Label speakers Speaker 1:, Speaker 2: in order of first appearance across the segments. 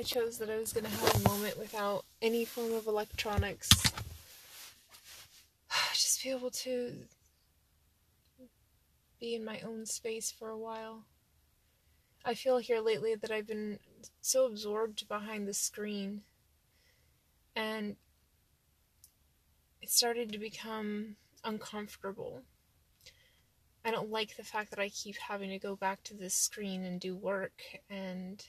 Speaker 1: I chose that I was going to have a moment without any form of electronics. Just be able to be in my own space for a while. I feel here lately that I've been so absorbed behind the screen and it started to become uncomfortable. I don't like the fact that I keep having to go back to this screen and do work and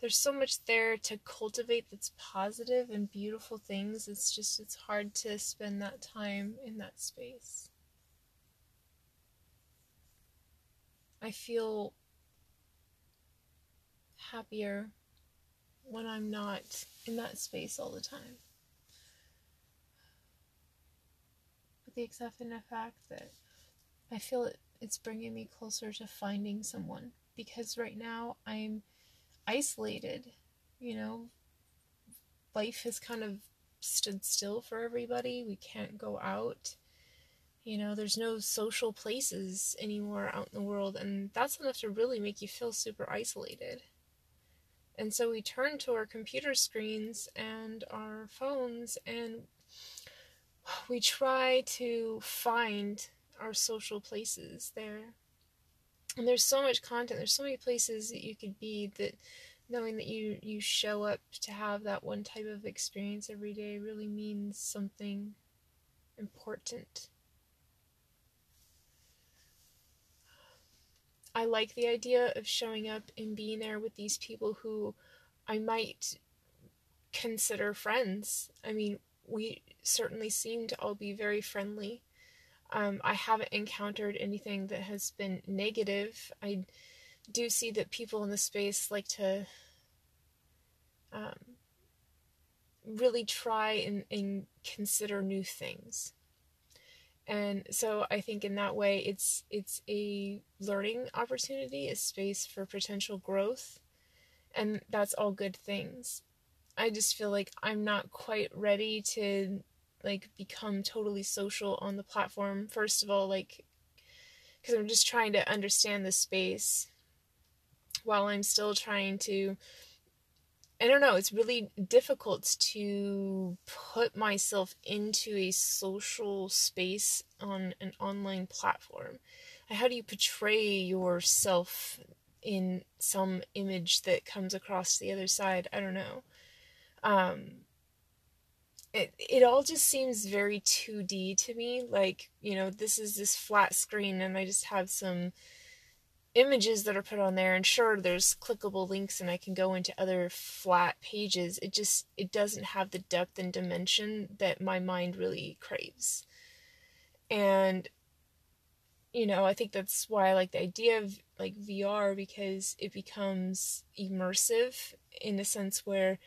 Speaker 1: there's so much there to cultivate that's positive and beautiful things. It's just it's hard to spend that time in that space. I feel happier when I'm not in that space all the time. With the exception of the fact that I feel it, it's bringing me closer to finding someone because right now I'm isolated. You know, life has kind of stood still for everybody. We can't go out. You know, there's no social places anymore out in the world, and that's enough to really make you feel super isolated. And so we turn to our computer screens and our phones and we try to find our social places there. And there's so much content, there's so many places that you could be that knowing that you you show up to have that one type of experience every day really means something important. I like the idea of showing up and being there with these people who I might consider friends. I mean, we certainly seem to all be very friendly. Um, I haven't encountered anything that has been negative. I do see that people in the space like to um, really try and, and consider new things and so i think in that way it's it's a learning opportunity a space for potential growth and that's all good things i just feel like i'm not quite ready to like become totally social on the platform first of all like because i'm just trying to understand the space while i'm still trying to I don't know, it's really difficult to put myself into a social space on an online platform. How do you portray yourself in some image that comes across the other side? I don't know. Um, it it all just seems very 2D to me. Like, you know, this is this flat screen and I just have some images that are put on there and sure there's clickable links and I can go into other flat pages it just it doesn't have the depth and dimension that my mind really craves and you know I think that's why I like the idea of like VR because it becomes immersive in a sense where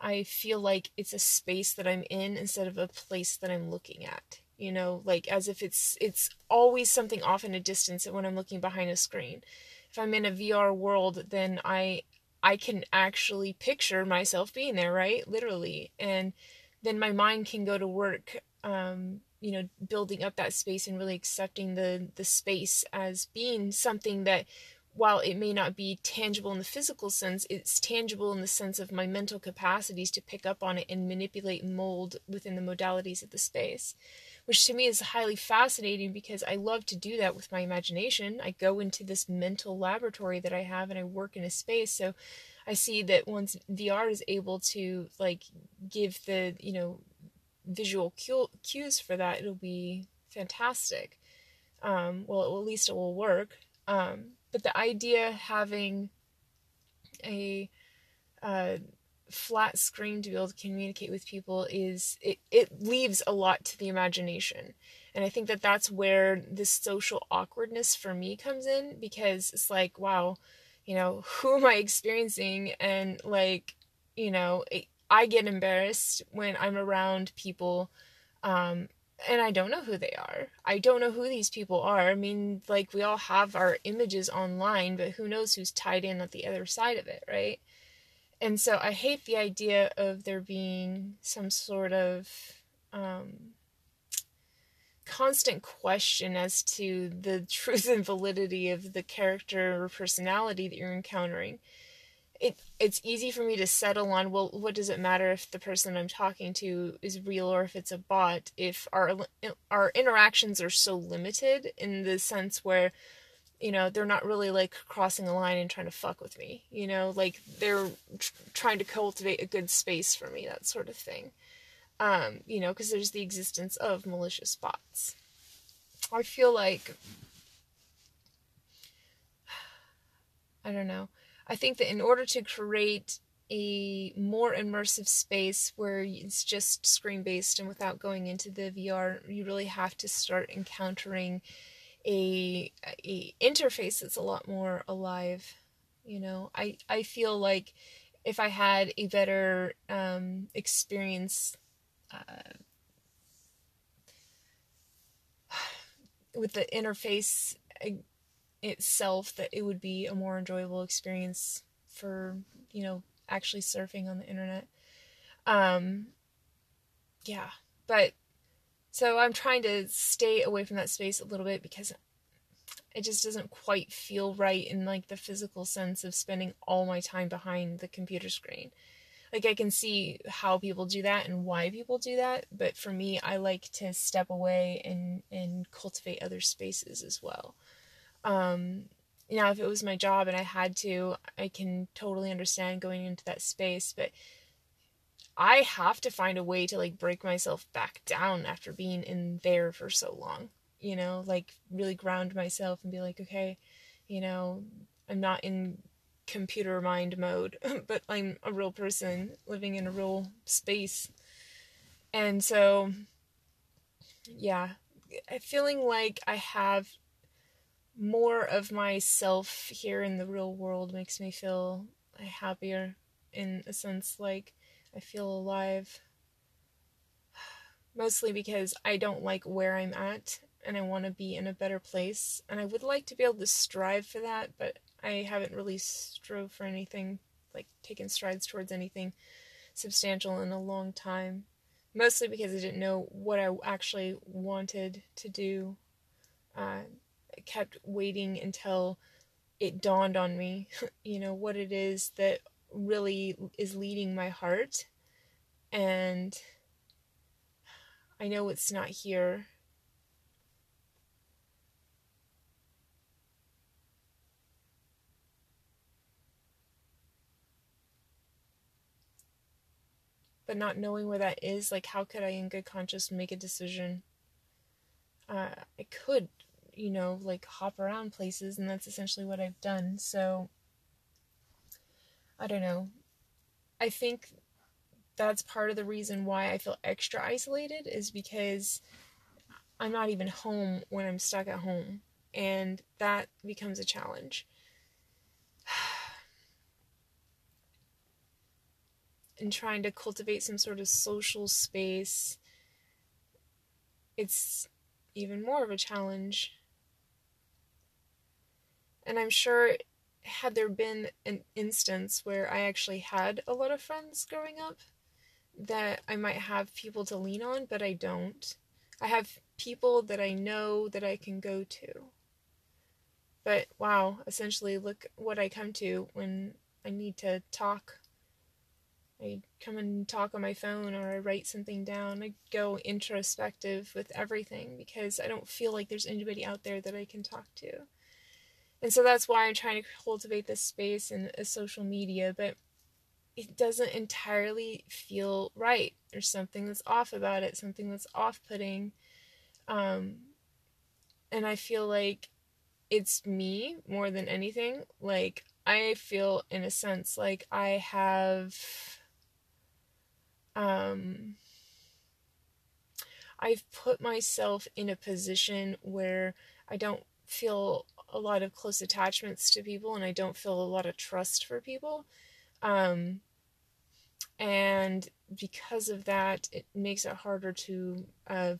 Speaker 1: I feel like it's a space that I'm in instead of a place that I'm looking at you know like as if it's it's always something off in a distance when i'm looking behind a screen. If i'm in a vr world then i i can actually picture myself being there right? Literally. And then my mind can go to work um you know building up that space and really accepting the the space as being something that while it may not be tangible in the physical sense, it's tangible in the sense of my mental capacities to pick up on it and manipulate mold within the modalities of the space which to me is highly fascinating because I love to do that with my imagination. I go into this mental laboratory that I have and I work in a space. So I see that once VR is able to like give the, you know, visual cues for that, it'll be fantastic. Um, well, at least it will work. Um, but the idea having a uh, flat screen to be able to communicate with people is it, it leaves a lot to the imagination. And i think that that's where this social awkwardness for me comes in because it's like wow you know who am i experiencing? And like you know it, i get embarrassed when i'm around people um and I don't know who they are. I don't know who these people are. I mean, like, we all have our images online, but who knows who's tied in at the other side of it, right? and so I hate the idea of there being some sort of um, constant question as to the truth and validity of the character or personality that you're encountering. It it's easy for me to settle on well what does it matter if the person i'm talking to is real or if it's a bot if our our interactions are so limited in the sense where you know they're not really like crossing a line and trying to fuck with me you know? Like they're tr- trying to cultivate a good space for me that sort of thing. Um you know because there's the existence of malicious bots. I feel like i don't know i think that in order to create a more immersive space where it's just screen based and without going into the VR, you really have to start encountering a, a interface that's a lot more alive. You know, I I feel like if I had a better um, experience uh, with the interface itself, that it would be a more enjoyable experience for you know actually surfing on the internet. Um, yeah, but so I'm trying to stay away from that space a little bit because it just doesn't quite feel right in like the physical sense of spending all my time behind the computer screen. Like I can see how people do that and why people do that, but for me I like to step away and and cultivate other spaces as well. Um now if it was my job and I had to, I can totally understand going into that space, but I have to find a way to like break myself back down after being in there for so long. You know, like really ground myself and be like, okay, you know, I'm not in computer mind mode, but I'm a real person living in a real space. And so, yeah, feeling like I have more of myself here in the real world makes me feel happier in a sense like I feel alive. Mostly because I don't like where I'm at and I want to be in a better place. And I would like to be able to strive for that, but I haven't really strove for anything, like taken strides towards anything substantial in a long time. Mostly because I didn't know what I actually wanted to do. Uh, kept waiting until it dawned on me, you know, what it is that really is leading my heart. And I know it's not here. But not knowing where that is, like, how could I, in good conscience, make a decision? Uh, I could, you know, like, hop around places, and that's essentially what I've done. So, I don't know. I think that's part of the reason why I feel extra isolated is because I'm not even home when I'm stuck at home. And that becomes a challenge. and trying to cultivate some sort of social space, it's even more of a challenge. And I'm sure had there been an instance where I actually had a lot of friends growing up, that I might have people to lean on, but I don't. I have people that I know that I can go to. But wow, essentially, look what I come to when I need to talk. I come and talk on my phone or I write something down. I go introspective with everything because I don't feel like there's anybody out there that I can talk to. And so that's why I'm trying to cultivate this space in a social media, but it doesn't entirely feel right. There's something that's off about it, something that's off putting. Um, and I feel like it's me more than anything. Like, I feel, in a sense, like I have. Um, I've put myself in a position where I don't feel a lot of close attachments to people and I don't feel a lot of trust for people. Um, and because of that, it makes it harder to uh,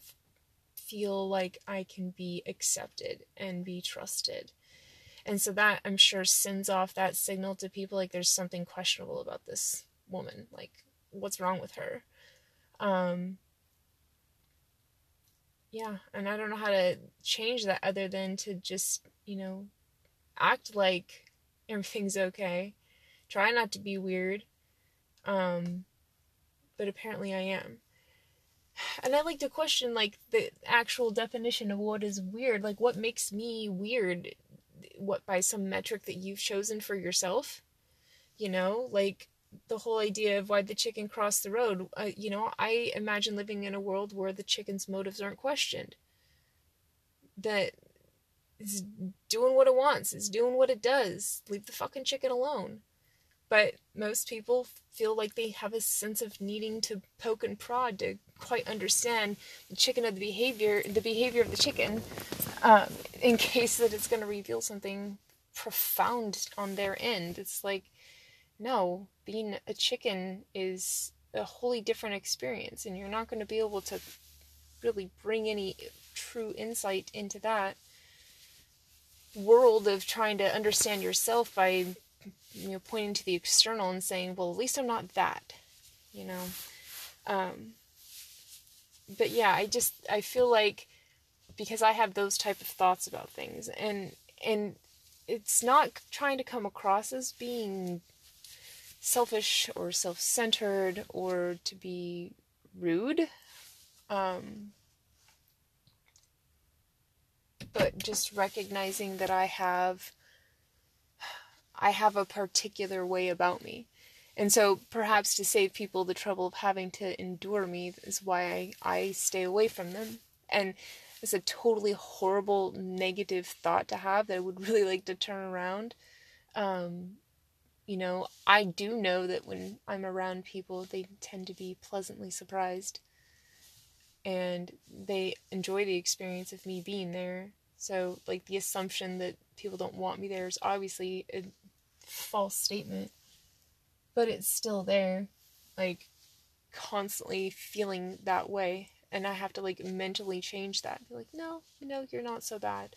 Speaker 1: feel like I can be accepted and be trusted. And so that I'm sure sends off that signal to people like there's something questionable about this woman. Like, what's wrong with her? Um, yeah, and I don't know how to change that other than to just, you know, act like everything's okay. try not to be weird. Um, but apparently I am. And I like to question like the actual definition of what is weird. Like what makes me weird? What by some metric that you've chosen for yourself? You know, like the whole idea of why the chicken crossed the road. Uh, you know, I imagine living in a world where the chicken's motives aren't questioned. That it's doing what it wants, it's doing what it does. Leave the fucking chicken alone. But most people feel like they have a sense of needing to poke and prod to quite understand the chicken of the behavior, the behavior of the chicken, um, in case that it's going to reveal something profound on their end. It's like, no, being a chicken is a wholly different experience, and you're not going to be able to really bring any true insight into that world of trying to understand yourself by you know pointing to the external and saying well at least i'm not that you know? Um but yeah i just i feel like because i have those type of thoughts about things and and it's not trying to come across as being selfish or self-centered or to be rude um but just recognizing that I have I have a particular way about me. And so perhaps to save people the trouble of having to endure me is why I, I stay away from them. And it's a totally horrible negative thought to have that I would really like to turn around. Um, you know, I do know that when I'm around people, they tend to be pleasantly surprised and they enjoy the experience of me being there. So, like, the assumption that people don't want me there is obviously a false statement, but it's still there, like, constantly feeling that way. And I have to, like, mentally change that. Be like, no, no, you're not so bad.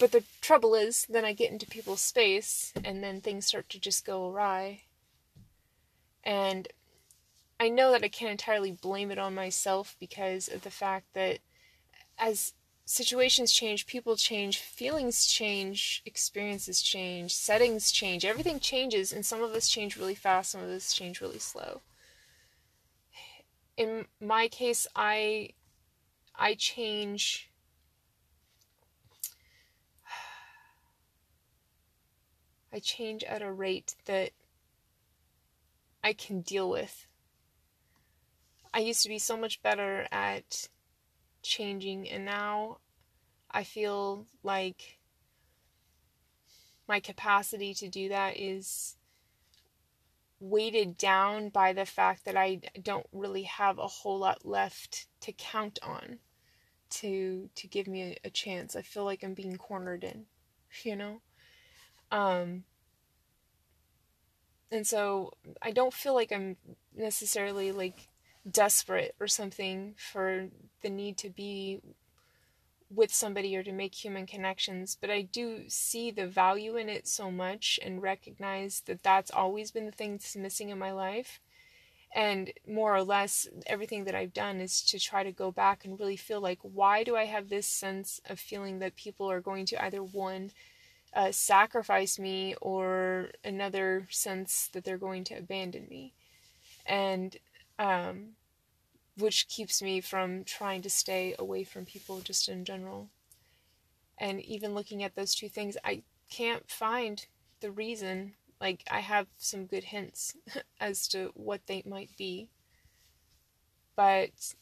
Speaker 1: But the trouble is, then I get into people's space, and then things start to just go awry. And I know that I can't entirely blame it on myself because of the fact that as situations change, people change, feelings change, experiences change, settings change, everything changes, and some of us change really fast, some of us change really slow. In my case, I I change I change at a rate that I can deal with. I used to be so much better at changing and now I feel like my capacity to do that is weighted down by the fact that I don't really have a whole lot left to count on to to give me a, a chance. I feel like I'm being cornered in, you know? Um and so I don't feel like I'm necessarily like desperate or something for the need to be with somebody or to make human connections, but I do see the value in it so much and recognize that that's always been the thing that's missing in my life. And more or less, everything that I've done is to try to go back and really feel like, why do I have this sense of feeling that people are going to either one, uh, sacrifice me, or another sense that they're going to abandon me? And um, which keeps me from trying to stay away from people just in general. And even looking at those two things, I can't find the reason. Like, I have some good hints as to what they might be. But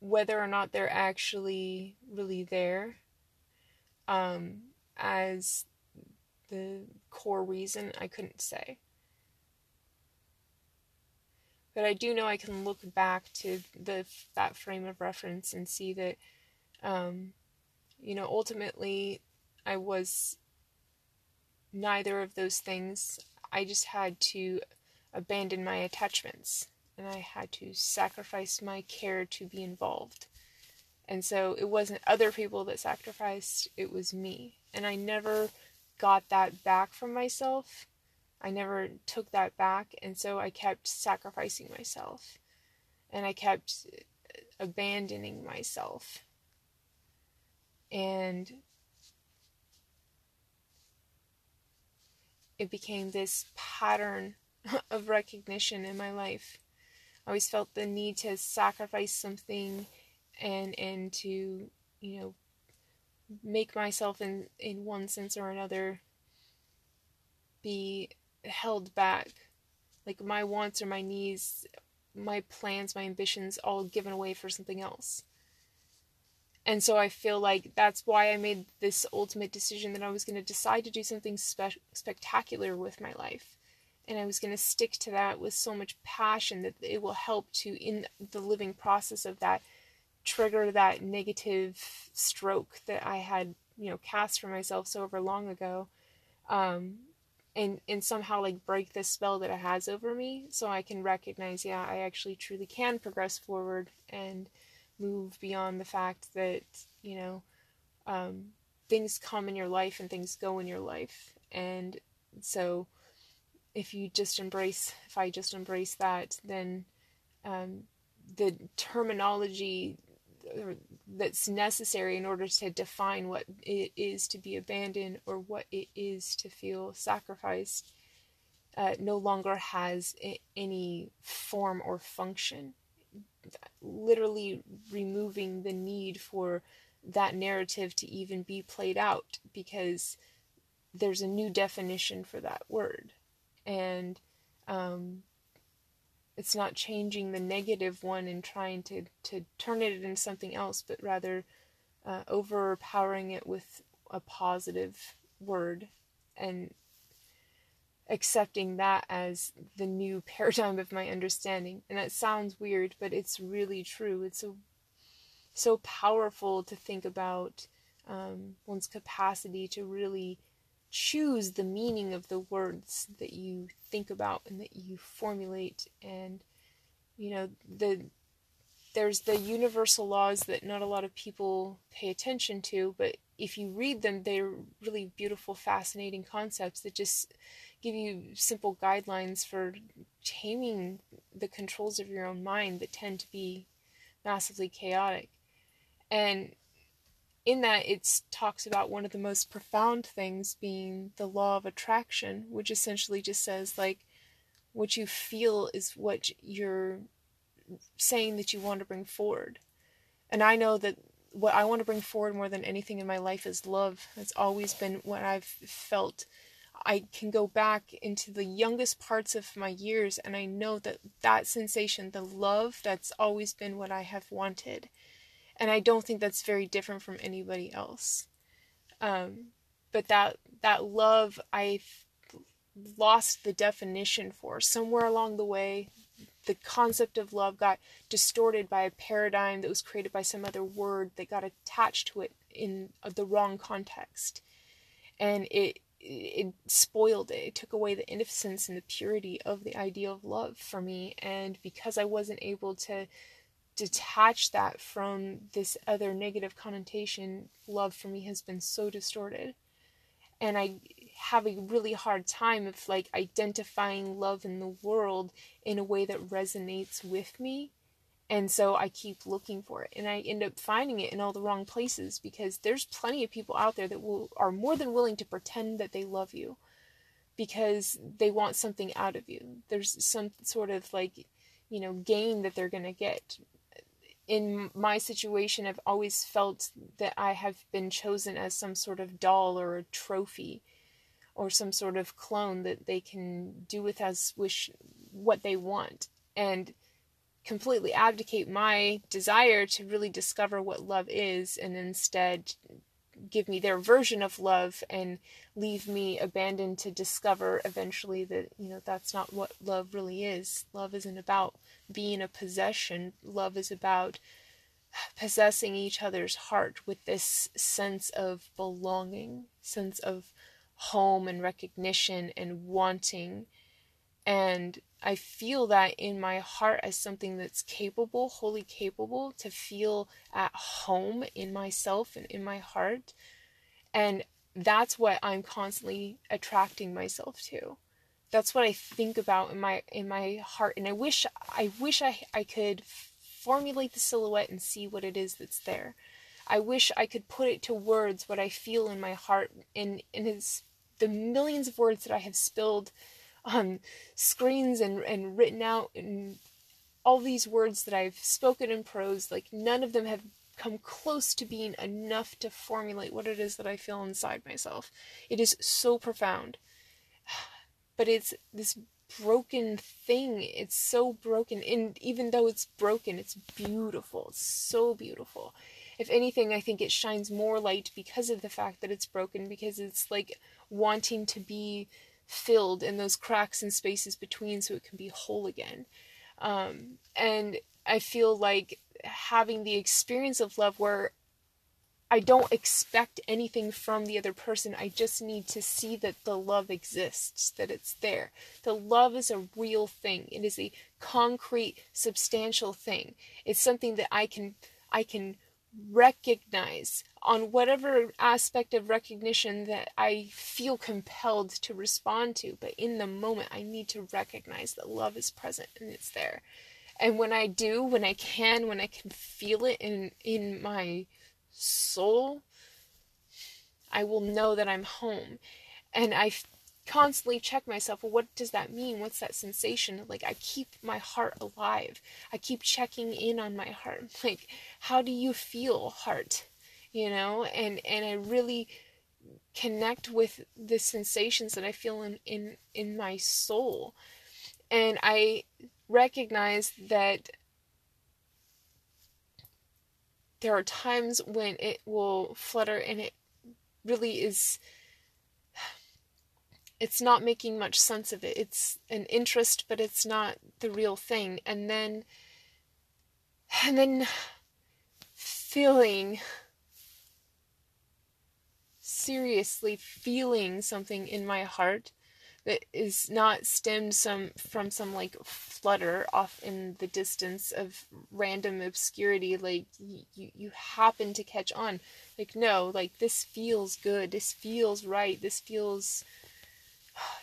Speaker 1: whether or not they're actually really there um, as the core reason, I couldn't say. But I do know I can look back to the that frame of reference and see that, um, you know, ultimately, I was neither of those things. I just had to abandon my attachments, and I had to sacrifice my care to be involved. And so it wasn't other people that sacrificed, it was me. And I never got that back from myself I never took that back, and so I kept sacrificing myself. And I kept uh, abandoning myself. And it became this pattern of recognition in my life. I always felt the need to sacrifice something and and to, you know, make myself in in one sense or another be held back. Like my wants or my needs, my plans, my ambitions all given away for something else. And so I feel like that's why I made this ultimate decision that I was going to decide to do something spe- spectacular with my life. And I was going to stick to that with so much passion that it will help to, in the living process of that, trigger that negative stroke that I had, you know, cast for myself so over long ago. Um, and and somehow like break this spell that it has over me so I can recognize yeah I actually truly can progress forward and move beyond the fact that you know um, things come in your life and things go in your life and so if you just embrace if I just embrace that then um, the terminology that's necessary in order to define what it is to be abandoned or what it is to feel sacrificed uh, no longer has any form or function. Literally removing the need for that narrative to even be played out because there's a new definition for that word. And um, it's not changing the negative one and trying to, to turn it into something else, but rather uh, overpowering it with a positive word and accepting that as the new paradigm of my understanding. And that sounds weird, but it's really true. It's so so powerful to think about um, one's capacity to really choose the meaning of the words that you think about and that you formulate. And you know the there's the universal laws that not a lot of people pay attention to but if you read them they're really beautiful fascinating concepts that just give you simple guidelines for taming the controls of your own mind that tend to be massively chaotic. And in that it talks about one of the most profound things being the law of attraction which essentially just says like what you feel is what you're saying that you want to bring forward. And i know that what i want to bring forward more than anything in my life is love. It's always been what i've felt. I can go back into the youngest parts of my years and i know that that sensation the love that's always been what i have wanted and I don't think that's very different from anybody else. Um, but that that love I've lost the definition for somewhere along the way. The concept of love got distorted by a paradigm that was created by some other word that got attached to it in the wrong context, and it it spoiled it. It took away the innocence and the purity of the idea of love for me. And because I wasn't able to detach that from this other negative connotation, love for me has been so distorted. And I have a really hard time of like identifying love in the world in a way that resonates with me. And so I keep looking for it and I end up finding it in all the wrong places because there's plenty of people out there that will are more than willing to pretend that they love you because they want something out of you. There's some sort of like, you know, gain that they're going to get in my situation, I've always felt that I have been chosen as some sort of doll or a trophy or some sort of clone that they can do with as wish what they want and completely abdicate my desire to really discover what love is and instead give me their version of love and leave me abandoned to discover eventually that you know that's not what love really is. Love isn't about being a possession love is about possessing each other's heart with this sense of belonging sense of home and recognition and wanting and I feel that in my heart as something that's capable, wholly capable, to feel at home in myself and in my heart. And that's what I'm constantly attracting myself to. That's what I think about in my in my heart. And I wish I wish I I could formulate the silhouette and see what it is that's there. I wish I could put it to words what I feel in my heart and and it's the millions of words that I have spilled on screens and, and written out and all these words that I've spoken in prose, like none of them have come close to being enough to formulate what it is that I feel inside myself. It is so profound. But it's this broken thing. It's so broken. And even though it's broken, it's beautiful. It's so beautiful. If anything, I think it shines more light because of the fact that it's broken, because it's like wanting to be filled in those cracks and spaces between so it can be whole again. Um, and I feel like having the experience of love where I don't expect anything from the other person. I just need to see that the love exists, that it's there. The love is a real thing. It is a concrete, substantial thing. It's something that I can I can recognize on whatever aspect of recognition that I feel compelled to respond to. But in the moment, I need to recognize that love is present and it's there. And when I do, when I can, when I can feel it in in my soul, I will know that I'm home. And I constantly check myself well, what does that mean? What's that sensation? Like i keep my heart alive. I keep checking in on my heart. Like how do you feel heart? You know? And and i really connect with the sensations that i feel in in in my soul. And i recognize that there are times when it will flutter and it really is it's not making much sense of it. It's an interest, but it's not the real thing. And then, and then feeling, seriously feeling something in my heart that is not stemmed some from some like flutter off in the distance of random obscurity like you you happen to catch on. Like no like this feels good. This feels right. This feels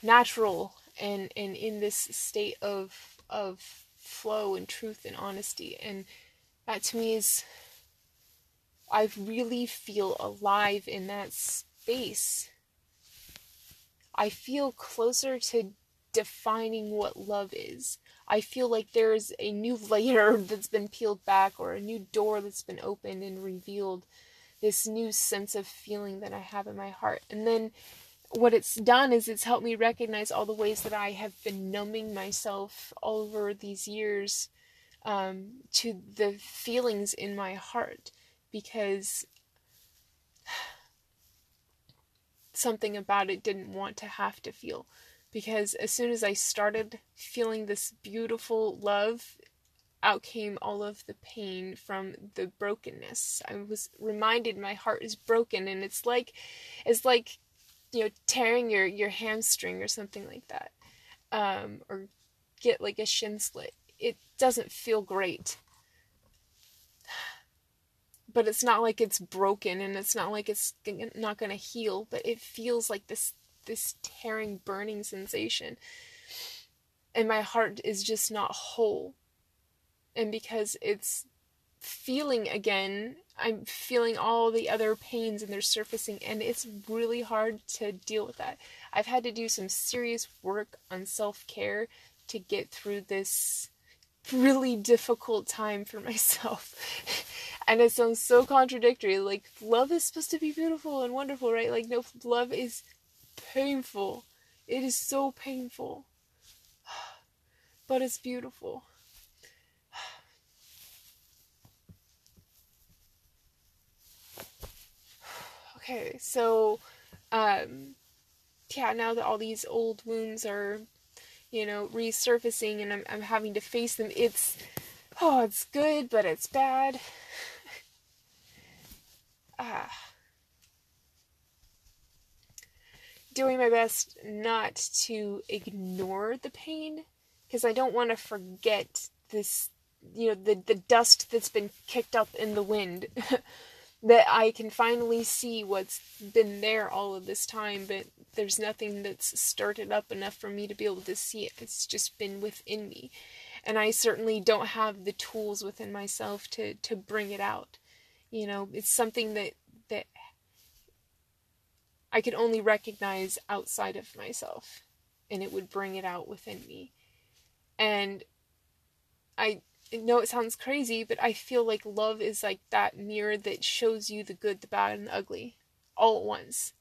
Speaker 1: natural and and in this state of of flow and truth and honesty. And that to me is I really feel alive in that space. I feel closer to defining what love is. I feel like there's a new layer that's been peeled back or a new door that's been opened and revealed this new sense of feeling that I have in my heart. And then what it's done is it's helped me recognize all the ways that I have been numbing myself over these years um, to the feelings in my heart because something about it didn't want to have to feel. Because as soon as I started feeling this beautiful love, out came all of the pain from the brokenness. I was reminded my heart is broken and it's like it's like you know tearing your your hamstring or something like that um, or get like a shin split it doesn't feel great but it's not like it's broken and it's not like it's not going to heal but it feels like this this tearing burning sensation and my heart is just not whole and because it's feeling again I'm feeling all the other pains and they're surfacing, and it's really hard to deal with that. I've had to do some serious work on self care to get through this really difficult time for myself. and it sounds so contradictory. Like, love is supposed to be beautiful and wonderful, right? Like, no, love is painful. It is so painful. But it's beautiful. Okay, so, um, yeah, now that all these old wounds are, you know, resurfacing and I'm, I'm having to face them, it's, oh, it's good, but it's bad. ah. Doing my best not to ignore the pain, because I don't want to forget this, you know, the, the dust that's been kicked up in the wind. that I can finally see what's been there all of this time, but there's nothing that's started up enough for me to be able to see it. It's just been within me. And I certainly don't have the tools within myself to, to bring it out. You know, it's something that that I could only recognize outside of myself and it would bring it out within me. And I know it sounds crazy, but I feel like love is like that mirror that shows you the good, the bad, and the ugly all at once.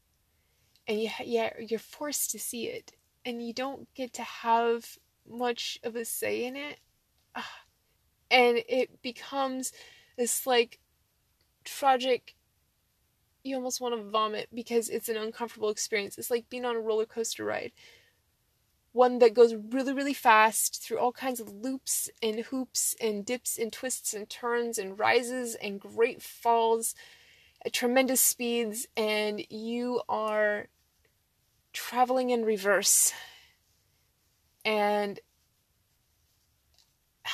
Speaker 1: And you, yeah, you're forced to see it, and you don't get to have much of a say in it. Ah. And it becomes this like tragic you almost want to vomit because it's an uncomfortable experience. It's like being on a roller coaster ride. One that goes really, really fast through all kinds of loops and hoops and dips and twists and turns and rises and great falls at tremendous speeds, and you are traveling in reverse. And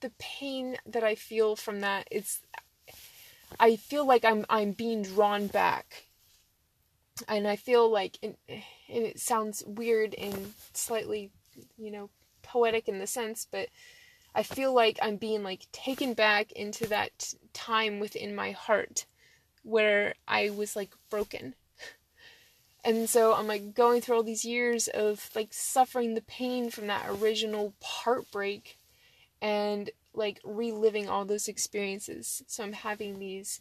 Speaker 1: the pain that I feel from that is I feel like I'm I'm being drawn back. And I feel like and, and it sounds weird and slightly, you know, poetic in the sense, but I feel like I'm being like taken back into that time within my heart where I was like broken. And so I'm like going through all these years of like suffering the pain from that original heartbreak and like reliving all those experiences. So I'm having these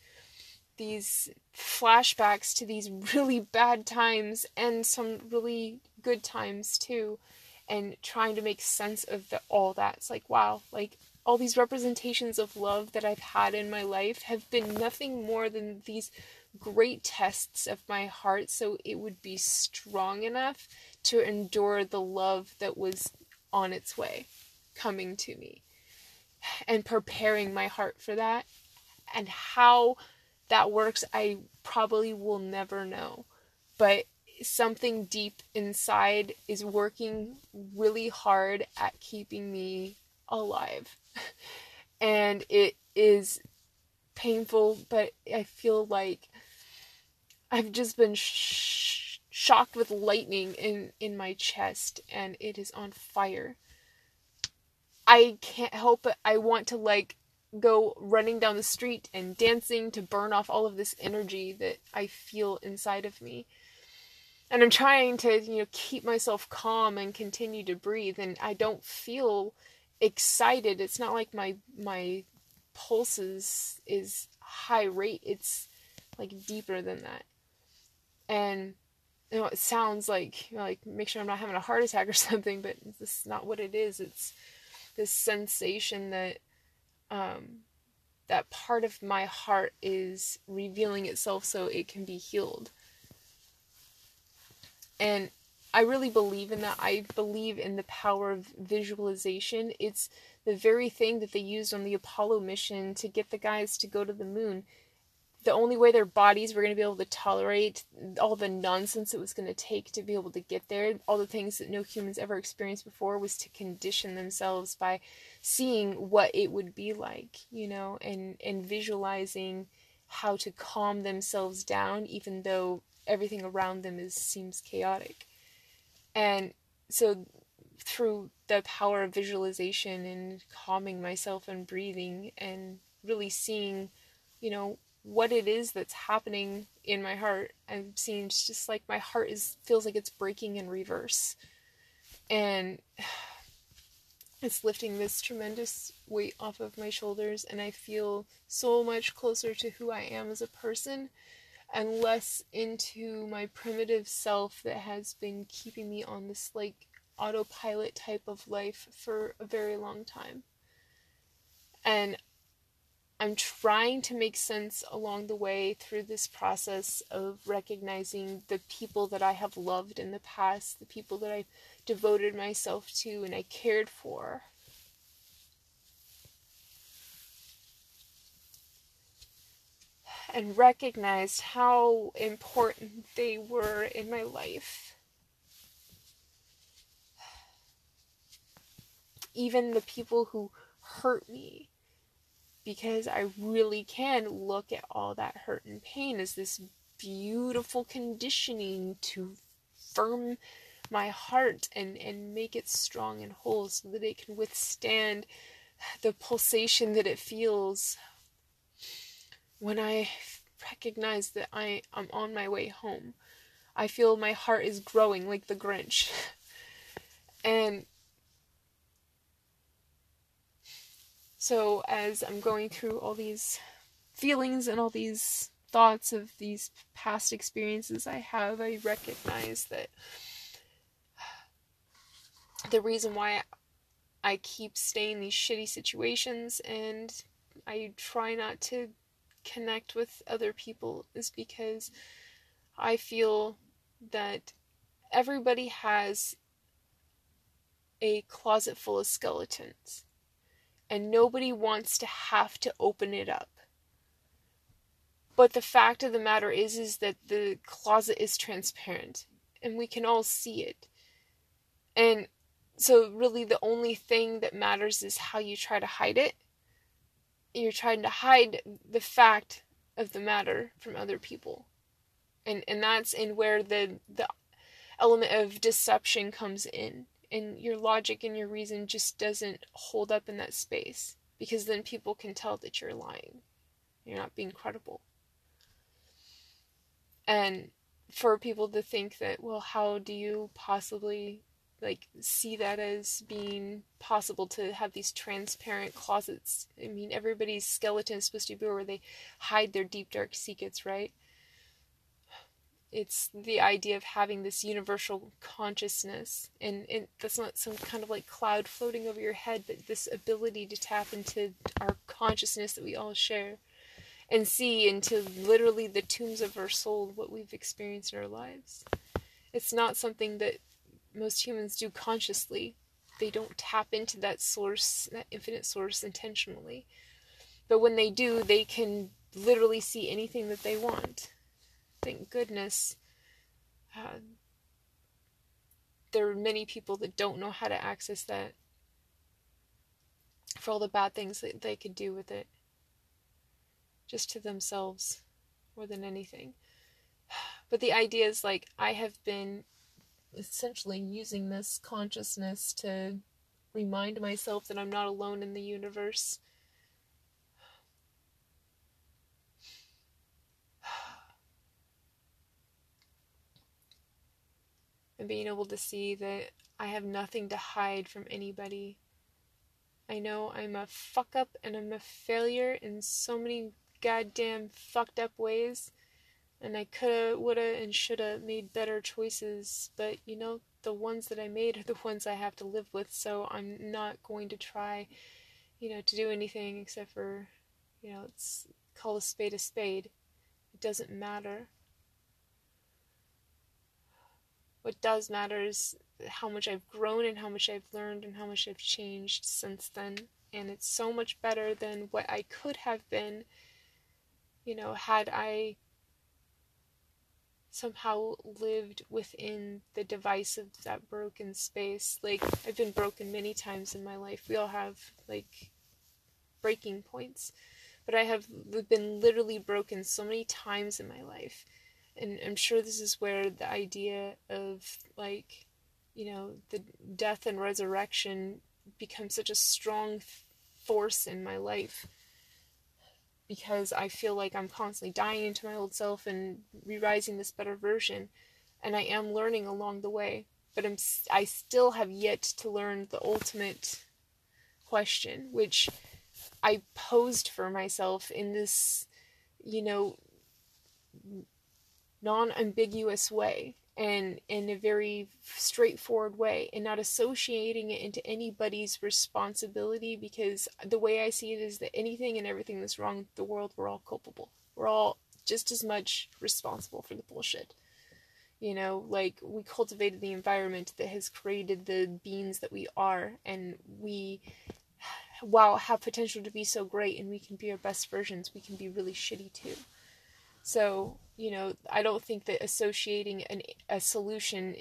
Speaker 1: these flashbacks to these really bad times and some really good times too and trying to make sense of the, all that. It's like wow, like all these representations of love that I've had in my life have been nothing more than these great tests of my heart so it would be strong enough to endure the love that was on its way coming to me and preparing my heart for that. And how that works, I probably will never know. But something deep inside is working really hard at keeping me alive. and it is painful, but I feel like I've just been sh- shocked with lightning in in my chest and it is on fire. I can't help it. I want to like go running down the street and dancing to burn off all of this energy that I feel inside of me. And I'm trying to, you know, keep myself calm and continue to breathe and I don't feel excited. It's not like my my pulses is high rate. It's like deeper than that. And you know, it sounds like you know, like make sure I'm not having a heart attack or something, but this is not what it is. It's this sensation that um, that part of my heart is revealing itself so it can be healed. And I really believe in that. I believe in the power of visualization. It's the very thing that they used on the Apollo mission to get the guys to go to the moon the only way their bodies were going to be able to tolerate all the nonsense it was going to take to be able to get there, all the things that no humans ever experienced before, was to condition themselves by seeing what it would be like, you know, and, and visualizing how to calm themselves down, even though everything around them is seems chaotic. And so through the power of visualization and calming myself and breathing and really seeing, you know, what it is that's happening in my heart. I'm seeing it's just like my heart is feels like it's breaking in reverse. And it's lifting this tremendous weight off of my shoulders and I feel so much closer to who I am as a person and less into my primitive self that has been keeping me on this like autopilot type of life for a very long time. And I'm trying to make sense along the way through this process of recognizing the people that I have loved in the past, the people that I've devoted myself to and I cared for. And recognized how important they were in my life. Even the people who hurt me because I really can look at all that hurt and pain as this beautiful conditioning to firm my heart and, and make it strong and whole so that it can withstand the pulsation that it feels when I recognize that I am on my way home. I feel my heart is growing like the Grinch. and so as I'm going through all these feelings and all these thoughts of these past experiences I have, I recognize that the reason why I keep staying in these shitty situations and I try not to connect with other people is because I feel that everybody has a closet full of skeletons and nobody wants to have to open it up. But the fact of the matter is is that the closet is transparent and we can all see it. And so really the only thing that matters is how you try to hide it. You're trying to hide the fact of the matter from other people and and that's in where the the element of deception comes in and your logic and your reason just doesn't hold up in that space because then people can tell that you're lying. You're not being credible. And for people to think that well how do you possibly like see that as being possible to have these transparent closets? I mean everybody's skeleton is supposed to be where they hide their deep dark secrets right it's the idea of having this universal consciousness and, and that's not some kind of like cloud floating over your head but this ability to tap into our consciousness that we all share and see into literally the tombs of our soul what we've experienced in our lives. It's not something that most humans do consciously. They don't tap into that source that infinite source intentionally. But when they do they can literally see anything that they want thank goodness uh, there are many people that don't know how to access that for all the bad things that they could do with it just to themselves more than anything. But the idea is like i have been essentially using this consciousness to remind myself that i'm not alone in the universe and being able to see that I have nothing to hide from anybody. I know I'm a fuck up and I'm a failure in so many goddamn fucked up ways. And I coulda, woulda, and shoulda made better choices, but you know, the ones that I made are the ones I have to live with, so I'm not going to try, you know, to do anything except for, you know, let's call a spade a spade. It doesn't matter what does matter is how much I've grown and how much I've learned and how much I've changed since then. And it's so much better than what I could have been, you know, had I somehow lived within the device of that broken space. Like, I've been broken many times in my life. We all have, like, breaking points. But I have been literally broken so many times in my life and I'm sure this is where the idea of like you know the death and resurrection becomes such a strong force in my life because I feel like I'm constantly dying into my old self and re-rising this better version and I am learning along the way but I'm I still have yet to learn the ultimate question which I posed for myself in this you know non-ambiguous way and in a very straightforward way and not associating it into anybody's responsibility because the way I see it is that anything and everything that's wrong with the world we're all culpable. We're all just as much responsible for the bullshit. You know, like we cultivated the environment that has created the beings that we are and we while have potential to be so great and we can be our best versions, we can be really shitty too. So, you know, I don't think that associating an, a solution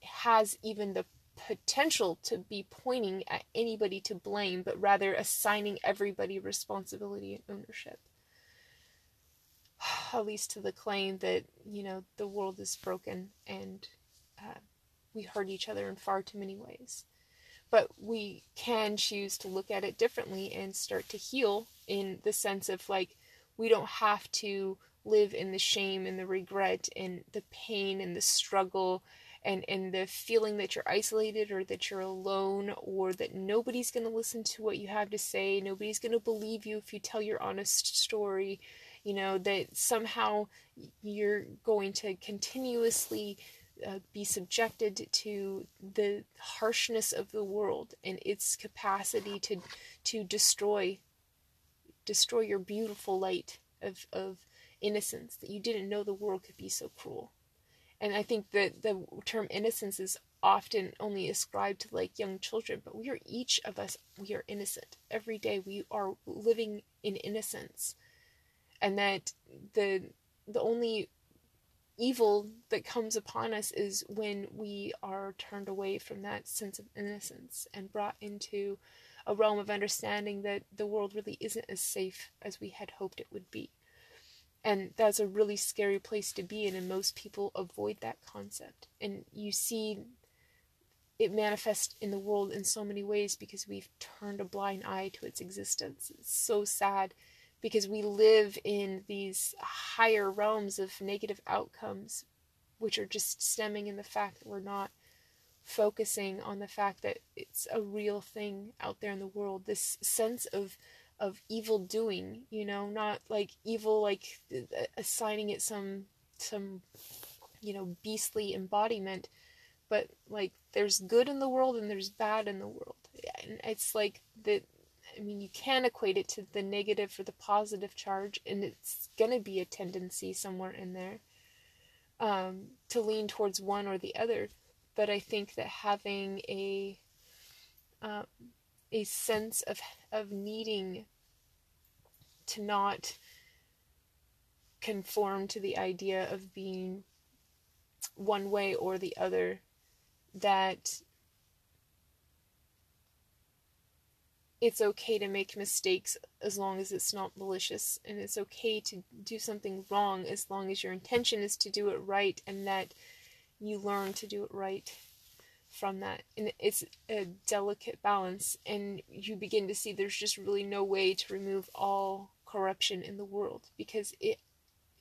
Speaker 1: has even the potential to be pointing at anybody to blame, but rather assigning everybody responsibility and ownership. At least to the claim that, you know, the world is broken and uh, we hurt each other in far too many ways. But we can choose to look at it differently and start to heal in the sense of like, we don't have to live in the shame and the regret and the pain and the struggle and and the feeling that you're isolated or that you're alone or that nobody's going to listen to what you have to say. Nobody's going to believe you if you tell your honest story you know that somehow you're going to continuously uh, be subjected to the harshness of the world and its capacity to to destroy destroy your beautiful light of of innocence that you didn't know the world could be so cruel. And i think that the term innocence is often only ascribed to like young children but we are each of us we are innocent. Every day we are living in innocence. And that the the only evil that comes upon us is when we are turned away from that sense of innocence and brought into a realm of understanding that the world really isn't as safe as we had hoped it would be. And that's a really scary place to be in, and most people avoid that concept. And you see it manifest in the world in so many ways because we've turned a blind eye to its existence. It's so sad because we live in these higher realms of negative outcomes, which are just stemming in the fact that we're not focusing on the fact that it's a real thing out there in the world. This sense of of evil doing, you know, not like evil like assigning it some some you know beastly embodiment, but like there's good in the world and there's bad in the world. And it's like that I mean, you can equate it to the negative or the positive charge, and it's going to be a tendency somewhere in there um, to lean towards one or the other. But I think that having a uh, a sense of of needing to not conform to the idea of being one way or the other that it's okay to make mistakes as long as it's not malicious and it's okay to do something wrong as long as your intention is to do it right and that you learn to do it right from that. And it's a delicate balance and you begin to see there's just really no way to remove all corruption in the world because it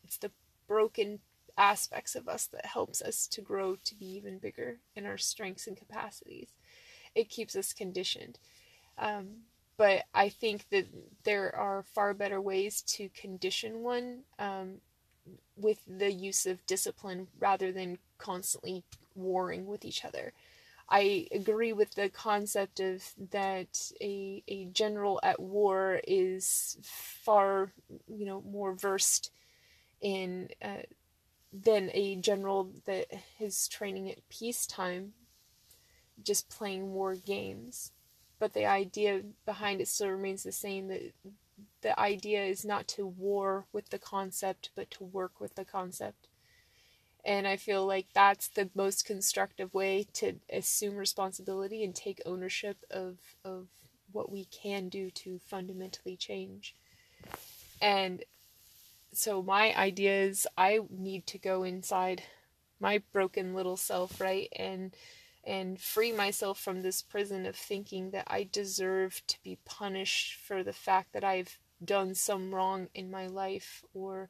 Speaker 1: it's the broken aspects of us that helps us to grow to be even bigger in our strengths and capacities it keeps us conditioned um, but I think that there are far better ways to condition one um, with the use of discipline rather than constantly warring with each other. I agree with the concept of that a, a general at war is far you know more versed in uh, than a general that is training at peacetime just playing war games. But the idea behind it still remains the same that the idea is not to war with the concept but to work with the concept and i feel like that's the most constructive way to assume responsibility and take ownership of of what we can do to fundamentally change. And so my idea is i need to go inside my broken little self right? And and free myself from this prison of thinking that I deserve to be punished for the fact that I've done some wrong in my life or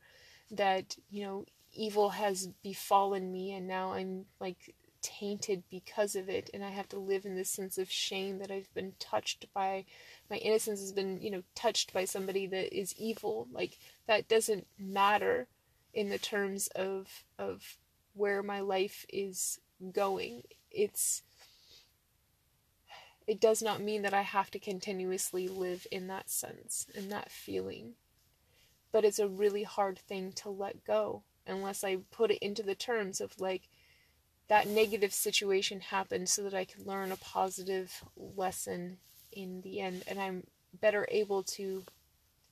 Speaker 1: that, you know, evil has befallen me and now I'm like tainted because of it and I have to live in this sense of shame that I've been touched by my innocence has been, you know, touched by somebody that is evil. Like that doesn't matter in the terms of of where my life is going it's it does not mean that I have to continuously live in that sense, in that feeling. But it's a really hard thing to let go unless I put it into the terms of like that negative situation happened so that I could learn a positive lesson in the end and I'm better able to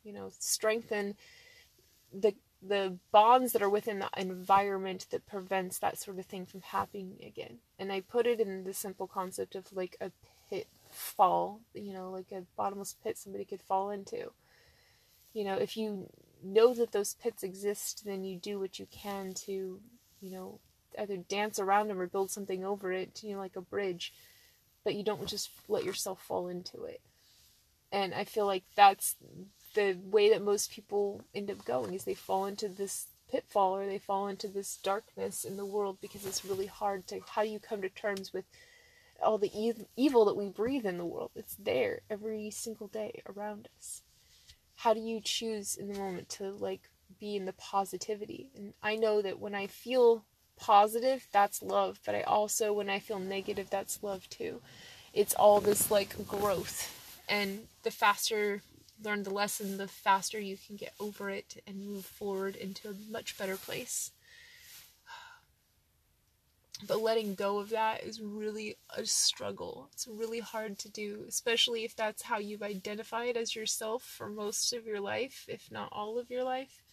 Speaker 1: you know strengthen the the bonds that are within the environment that prevents that sort of thing from happening again. And I put it in the simple concept of like a pit fall, you know, like a bottomless pit somebody could fall into. You know, if you know that those pits exist, then you do what you can to, you know, either dance around them or build something over it, you know, like a bridge. But you don't just let yourself fall into it. And I feel like that's the way that most people end up going is they fall into this pitfall or they fall into this darkness in the world because it's really hard to how do you come to terms with all the e- evil that we breathe in the world it's there every single day around us how do you choose in the moment to like be in the positivity? And i know that when i feel positive that's love but i also when i feel negative that's love too. It's all this like growth. And the faster learn the lesson, the faster you can get over it and move forward into a much better place. But letting go of that is really a struggle. It's really hard to do, especially if that's how you've identified as yourself for most of your life, if not all of your life.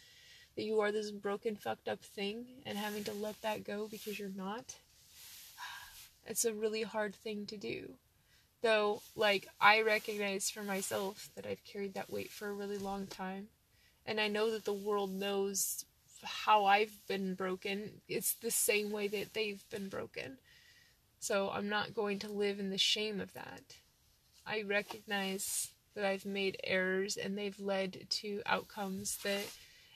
Speaker 1: That you are this broken, fucked up thing and having to let that go because you're not. It's a really hard thing to do. Though, like, I recognize for myself that I've carried that weight for a really long time. And I know that the world knows how I've been broken. It's the same way that they've been broken. So I'm not going to live in the shame of that. I recognize that I've made errors and they've led to outcomes that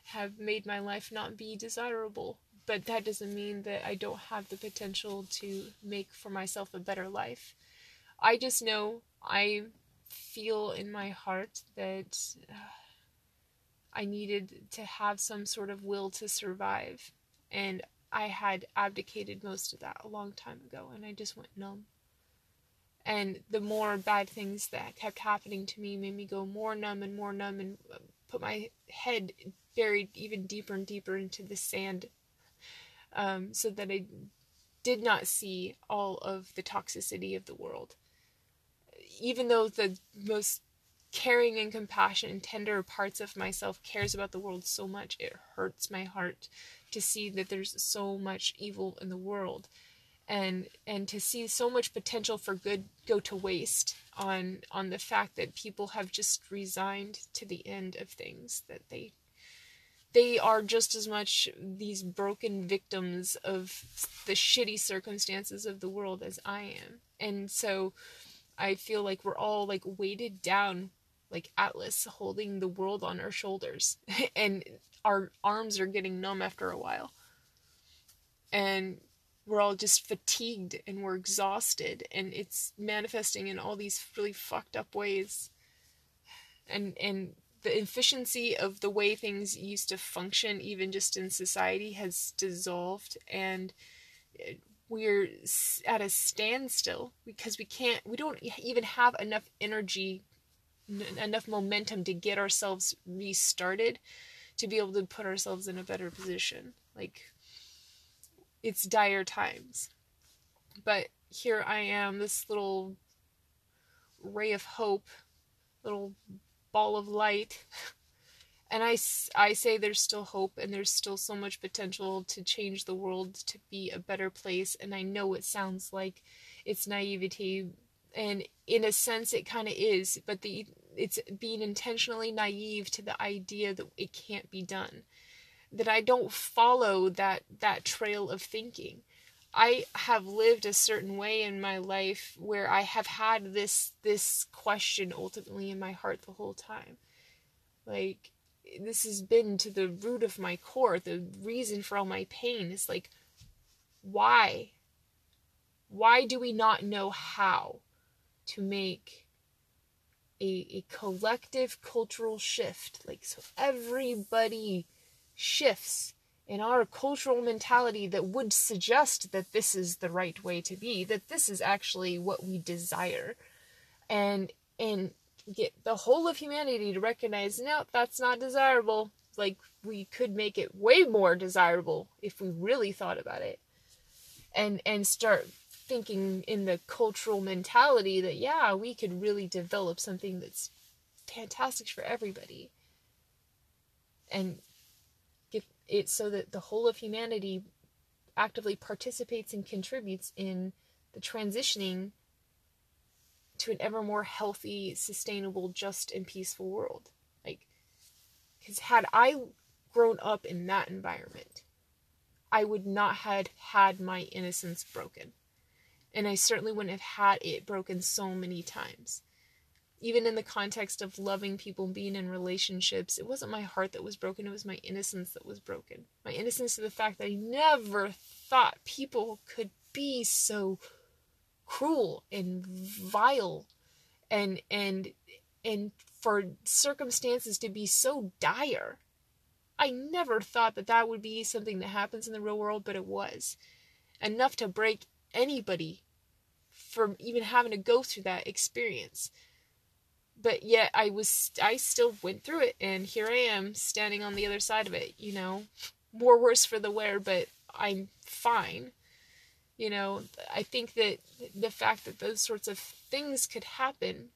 Speaker 1: have made my life not be desirable. But that doesn't mean that I don't have the potential to make for myself a better life. I just know I feel in my heart that uh, I needed to have some sort of will to survive. And I had abdicated most of that a long time ago, and I just went numb. And the more bad things that kept happening to me made me go more numb and more numb and put my head buried even deeper and deeper into the sand um, so that I did not see all of the toxicity of the world even though the most caring and compassionate and tender parts of myself cares about the world so much, it hurts my heart to see that there's so much evil in the world and and to see so much potential for good go to waste on on the fact that people have just resigned to the end of things that they they are just as much these broken victims of the shitty circumstances of the world as I am. And so I feel like we're all like weighted down like Atlas holding the world on our shoulders and our arms are getting numb after a while. And we're all just fatigued and we're exhausted and it's manifesting in all these really fucked up ways. And and the efficiency of the way things used to function even just in society has dissolved and we're at a standstill because we can't we don't even have enough energy n- enough momentum to get ourselves restarted to be able to put ourselves in a better position. Like it's dire times. But here i am this little ray of hope little ball of light. And I, I say there's still hope and there's still so much potential to change the world to be a better place. And i know it sounds like it's naivety and in a sense it kind of is but the it's being intentionally naive to the idea that it can't be done that i don't follow that that trail of thinking i have lived a certain way in my life where i have had this this question ultimately in my heart the whole time like this has been to the root of my core. The reason for all my pain is like, why? Why do we not know how to make a, a collective cultural shift? Like, so everybody shifts in our cultural mentality that would suggest that this is the right way to be, that this is actually what we desire. And and get the whole of humanity to recognize no that's not desirable like we could make it way more desirable if we really thought about it and and start thinking in the cultural mentality that yeah we could really develop something that's fantastic for everybody and get it so that the whole of humanity actively participates and contributes in the transitioning to an ever more healthy, sustainable, just, and peaceful world. Like, because had I grown up in that environment, I would not have had my innocence broken. And I certainly wouldn't have had it broken so many times. even in the context of loving people being in relationships, it wasn't my heart that was broken, it was my innocence that was broken. My innocence to the fact that I never thought people could be so cruel and vile and and and for circumstances to be so dire. I never thought that that would be something that happens in the real world, but it was. Enough to break anybody from even having to go through that experience but yet I was I still went through it and here I am standing on the other side of it, you know. More worse for the wear, but I'm fine. You know, I think that the fact that those sorts of things could happen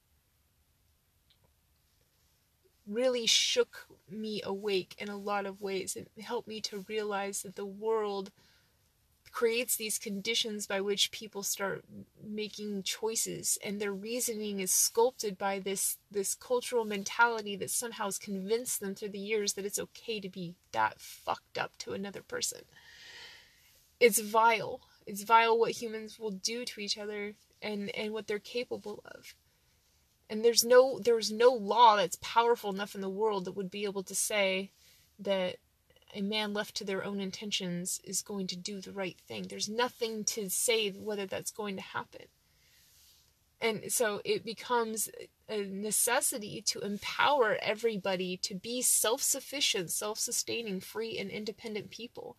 Speaker 1: really shook me awake in a lot of ways. It helped me to realize that the world creates these conditions by which people start making choices and their reasoning is sculpted by this this cultural mentality that somehow has convinced them through the years that it's okay to be that fucked up to another person. It's vile. It's vile what humans will do to each other and and what they're capable of. And there's no there's no law that's powerful enough in the world that would be able to say that a man left to their own intentions is going to do the right thing. There's nothing to say whether that's going to happen. And so it becomes a necessity to empower everybody to be self sufficient, self sustaining, free, and independent people,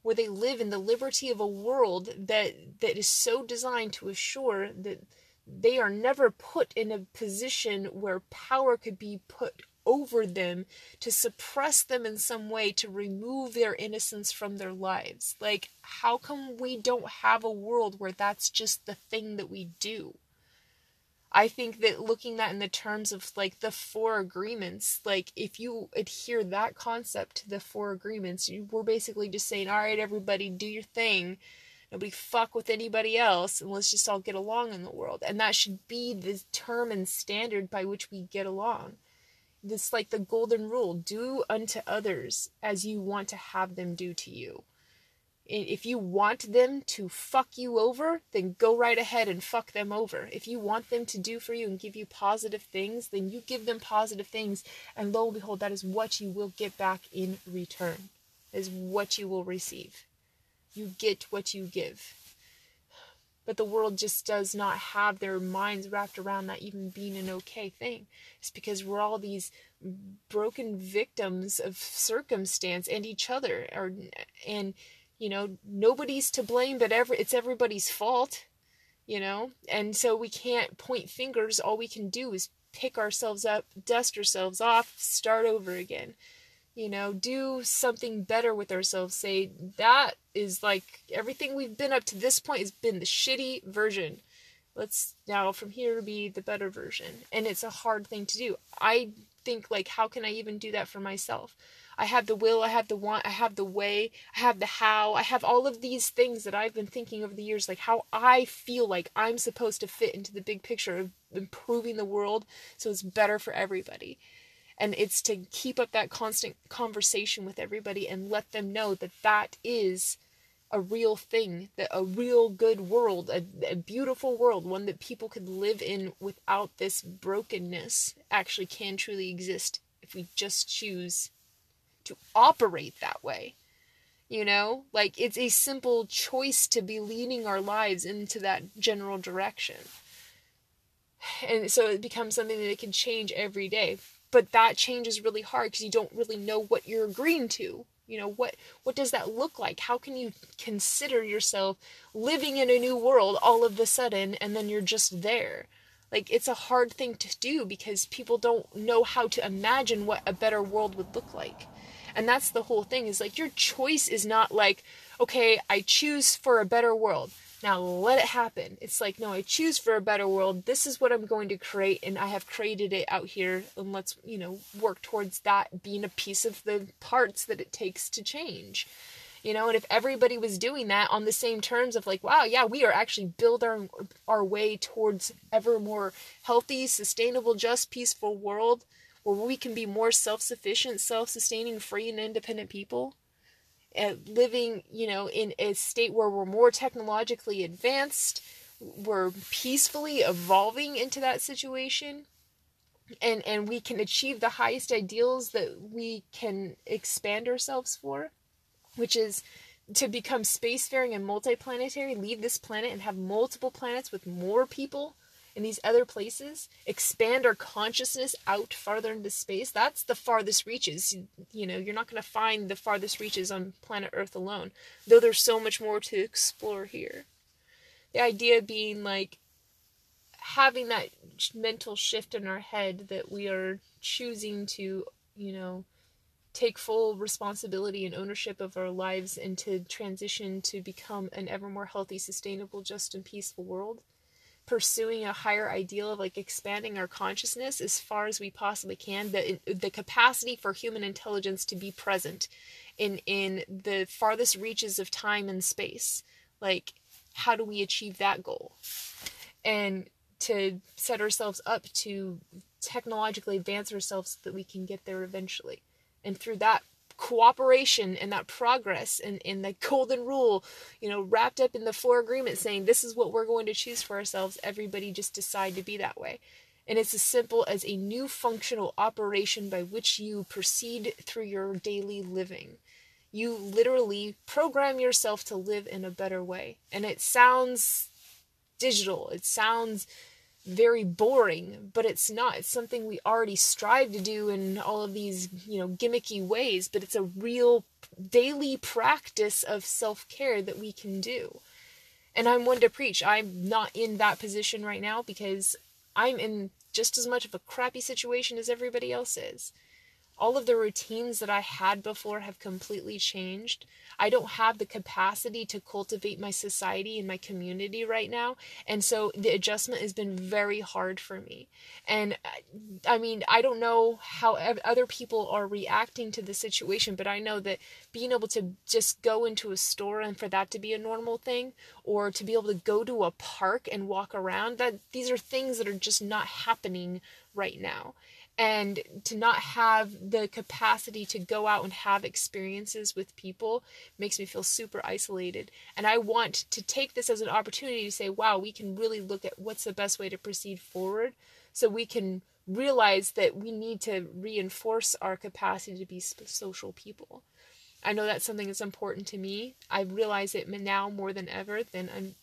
Speaker 1: where they live in the liberty of a world that, that is so designed to assure that they are never put in a position where power could be put over them to suppress them in some way to remove their innocence from their lives. Like, how come we don't have a world where that's just the thing that we do? I think that looking that in the terms of like the four agreements, like if you adhere that concept to the four agreements, you we're basically just saying, all right, everybody, do your thing. Nobody fuck with anybody else, and let's just all get along in the world. And that should be the term and standard by which we get along this like the golden rule do unto others as you want to have them do to you. If you want them to fuck you over then go right ahead and fuck them over. If you want them to do for you and give you positive things then you give them positive things. And lo and behold that is what you will get back in return. Is what you will receive. You get what you give but the world just does not have their minds wrapped around that even being an okay thing. It's because we're all these broken victims of circumstance and each other or and you know nobody's to blame but every it's everybody's fault you know? And so we can't point fingers. All we can do is pick ourselves up dust ourselves off start over again you know, do something better with ourselves. Say that is like everything we've been up to this point has been the shitty version. Let's now from here be the better version. And it's a hard thing to do. I think like how can I even do that for myself? I have the will, I have the want, I have the way, I have the how, I have all of these things that I've been thinking over the years, like how I feel like I'm supposed to fit into the big picture of improving the world so it's better for everybody and it's to keep up that constant conversation with everybody and let them know that that is a real thing that a real good world a, a, beautiful world one that people could live in without this brokenness actually can truly exist if we just choose to operate that way you know? Like it's a simple choice to be leading our lives into that general direction. And so it becomes something that it can change every day but that change is really hard because you don't really know what you're agreeing to. You know what what does that look like? How can you consider yourself living in a new world all of a sudden and then you're just there? Like it's a hard thing to do because people don't know how to imagine what a better world would look like. And that's the whole thing is like your choice is not like okay i choose for a better world now let it happen. It's like, no, I choose for a better world. This is what I'm going to create, and I have created it out here, and let's, you know, work towards that being a piece of the parts that it takes to change. You know, and if everybody was doing that on the same terms of like, wow, yeah, we are actually building our our way towards ever more healthy, sustainable, just, peaceful world where we can be more self-sufficient, self-sustaining, free and independent people Uh, living, you know, in a state where we're more technologically advanced, we're peacefully evolving into that situation, and and we can achieve the highest ideals that we can expand ourselves for which is to become spacefaring and multiplanetary leave this planet and have multiple planets with more people in these other places expand our consciousness out farther into space that's the farthest reaches you know you're not going to find the farthest reaches on planet earth alone though there's so much more to explore here the idea being like having that mental shift in our head that we are choosing to, you know, take full responsibility and ownership of our lives and to transition to become an ever more healthy, sustainable, just, and peaceful world. Pursuing a higher ideal of like expanding our consciousness as far as we possibly can, the the capacity for human intelligence to be present in in the farthest reaches of time and space. Like, how do we achieve that goal? And to set ourselves up to technologically advance ourselves so that we can get there eventually. And through that cooperation and that progress and, and the golden rule, you know, wrapped up in the four agreements saying this is what we're going to choose for ourselves, everybody just decide to be that way. And it's as simple as a new functional operation by which you proceed through your daily living. You literally program yourself to live in a better way. And it sounds digital. It sounds very boring, but it's not. It's something we already strive to do in all of these, you know, gimmicky ways, but it's a real daily practice of self care that we can do. And I'm one to preach. I'm not in that position right now because I'm in just as much of a crappy situation as everybody else is all of the routines that I had before have completely changed. I don't have the capacity to cultivate my society and my community right now. And so the adjustment has been very hard for me. And uh, I mean, I don't know how other people are reacting to the situation, but I know that being able to just go into a store and for that to be a normal thing, or to be able to go to a park and walk around, that these are things that are just not happening right now and to not have the capacity to go out and have experiences with people makes me feel super isolated. And i want to take this as an opportunity to say wow we can really look at what's the best way to proceed forward so we can realize that we need to reinforce our capacity to be social people. I know that's something that's important to me. I realize it now more than ever than I'm,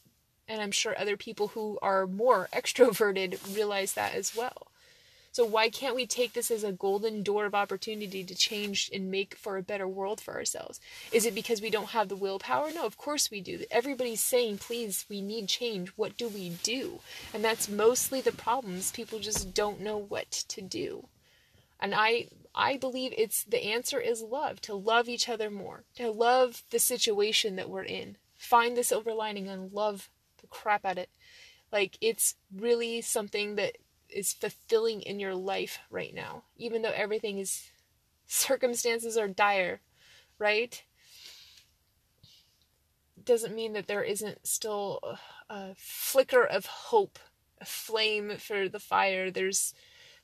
Speaker 1: and i'm sure other people who are more extroverted realize that as well so why can't we take this as a golden door of opportunity to change and make for a better world for ourselves? Is it because we don't have the willpower? No, of course we do. Everybody's saying, please, we need change. What do we do? And that's mostly the problems. People just don't know what to do. And I I believe it's the answer is love, to love each other more, to love the situation that we're in. Find the silver lining and love the crap at it. Like it's really something that is fulfilling in your life right now, even though everything is circumstances are dire, right? Doesn't mean that there isn't still a flicker of hope, a flame for the fire. There's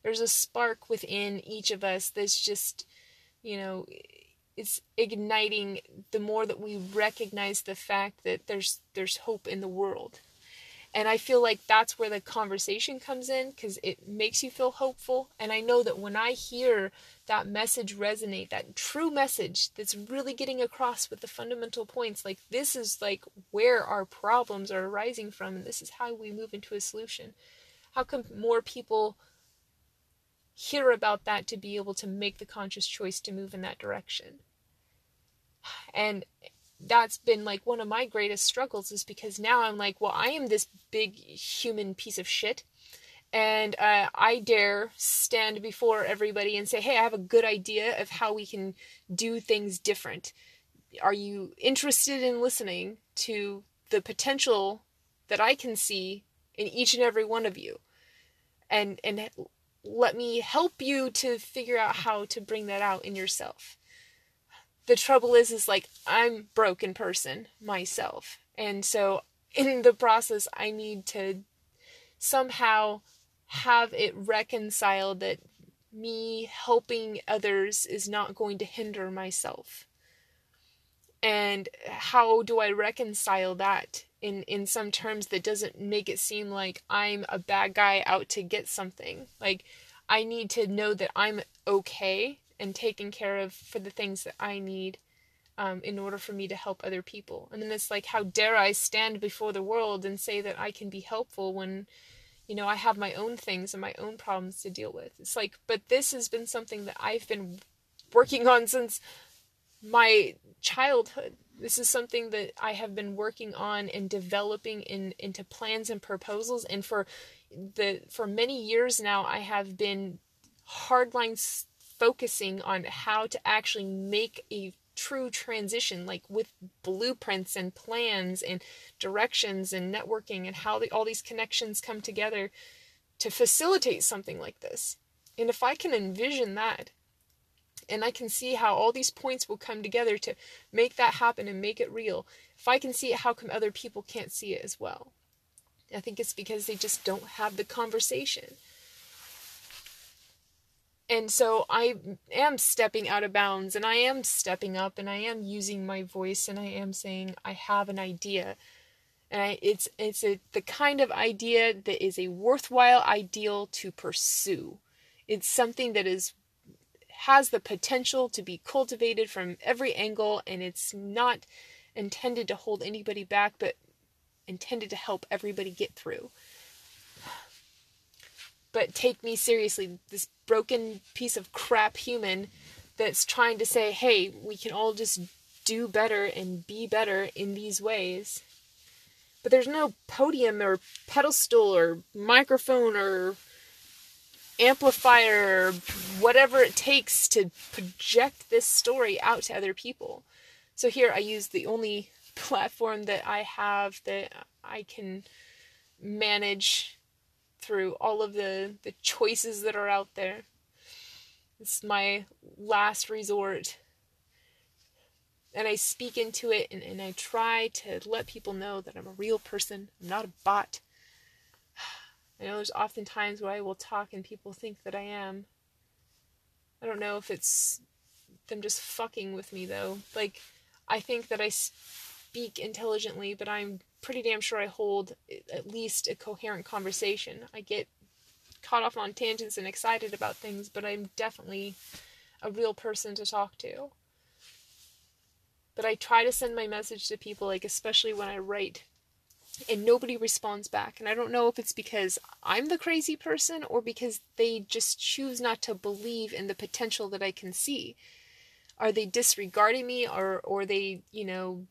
Speaker 1: there's a spark within each of us that's just, you know, it's igniting the more that we recognize the fact that there's there's hope in the world and I feel like that's where the conversation comes in because it makes you feel hopeful. And I know that when I hear that message resonate, that true message that's really getting across with the fundamental points, like this is like where our problems are arising from, and this is how we move into a solution. How come more people hear about that to be able to make the conscious choice to move in that direction? And that's been like one of my greatest struggles is because now I'm like, well, I am this big human piece of shit. And uh, I dare stand before everybody and say, hey, I have a good idea of how we can do things different. Are you interested in listening to the potential that I can see in each and every one of you? And, and let me help you to figure out how to bring that out in yourself the trouble is is like I'm broken person myself. And so in the process I need to somehow have it reconciled that me helping others is not going to hinder myself. And how do I reconcile that in in some terms that doesn't make it seem like I'm a bad guy out to get something? Like I need to know that I'm okay and taken care of for the things that I need um, in order for me to help other people. And then it's like, how dare I stand before the world and say that I can be helpful when, you know, I have my own things and my own problems to deal with. It's like, but this has been something that I've been working on since my childhood. This is something that I have been working on and developing in into plans and proposals. And for the for many years now, I have been hardline focusing on how to actually make a true transition, like with blueprints and plans and directions and networking and how the, all these connections come together to facilitate something like this. And if I can envision that, and I can see how all these points will come together to make that happen and make it real, if I can see it, how come other people can't see it as well? I think it's because they just don't have the conversation. And so I am stepping out of bounds and I am stepping up and I am using my voice and I am saying I have an idea. And I, it's it's a, the kind of idea that is a worthwhile ideal to pursue. It's something that is has the potential to be cultivated from every angle and it's not intended to hold anybody back but intended to help everybody get through but take me seriously. This broken piece of crap human that's trying to say, hey, we can all just do better and be better in these ways. But there's no podium or pedestal or microphone or amplifier or whatever it takes to project this story out to other people. So here I use the only platform that I have that I can manage through all of the the choices that are out there. It's my last resort. And I speak into it and, and I try to let people know that I'm a real person, I'm not a bot. I know there's often times where I will talk and people think that I am. I don't know if it's them just fucking with me though. Like, I think that I speak intelligently, but I'm pretty damn sure I hold at least a coherent conversation. I get caught off on tangents and excited about things, but I'm definitely a real person to talk to. But I try to send my message to people, like, especially when I write, and nobody responds back. And I don't know if it's because I'm the crazy person or because they just choose not to believe in the potential that I can see. Are they disregarding me or, or they, you know,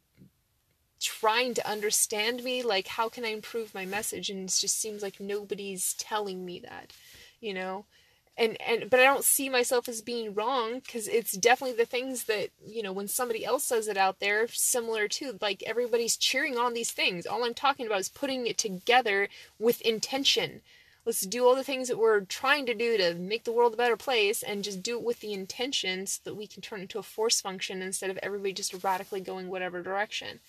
Speaker 1: trying to understand me like how can i improve my message? And it just seems like nobody's telling me that you know? And and but i don't see myself as being wrong because it's definitely the things that you know when somebody else says it out there similar to like everybody's cheering on these things. All i'm talking about is putting it together with intention. Let's do all the things that we're trying to do to make the world a better place and just do it with the intention so that we can turn into a force function instead of everybody just radically going whatever direction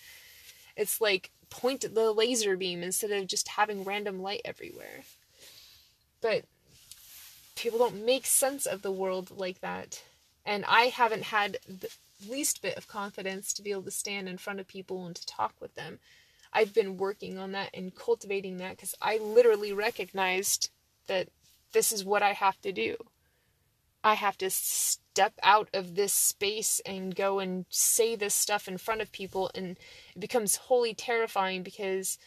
Speaker 1: it's like point the laser beam instead of just having random light everywhere. But people don't make sense of the world like that. And I haven't had the least bit of confidence to be able to stand in front of people and to talk with them. I've been working on that and cultivating that because I literally recognized that this is what I have to do. I have to step out of this space and go and say this stuff in front of people and it becomes wholly terrifying because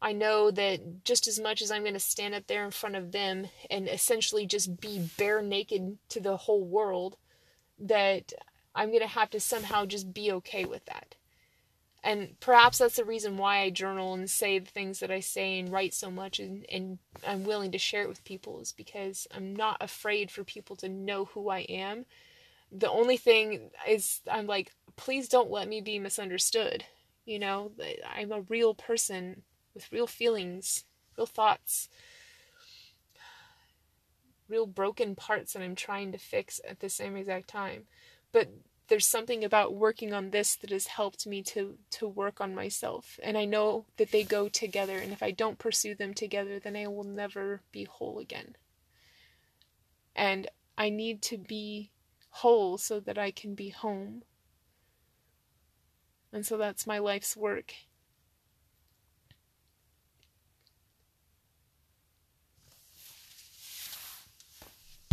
Speaker 1: I know that just as much as I'm going to stand up there in front of them and essentially just be bare naked to the whole world that I'm going to have to somehow just be okay with that. And perhaps that's the reason why I journal and say the things that I say and write so much and, and I'm willing to share it with people is because I'm not afraid for people to know who I am. The only thing is I'm like, please don't let me be misunderstood. You know, I'm a real person with real feelings, real thoughts, real broken parts that I'm trying to fix at the same exact time. But there's something about working on this that has helped me to to work on myself. And i know that they go together and if i don't pursue them together then i will never be whole again. And i need to be whole so that i can be home. And so that's my life's work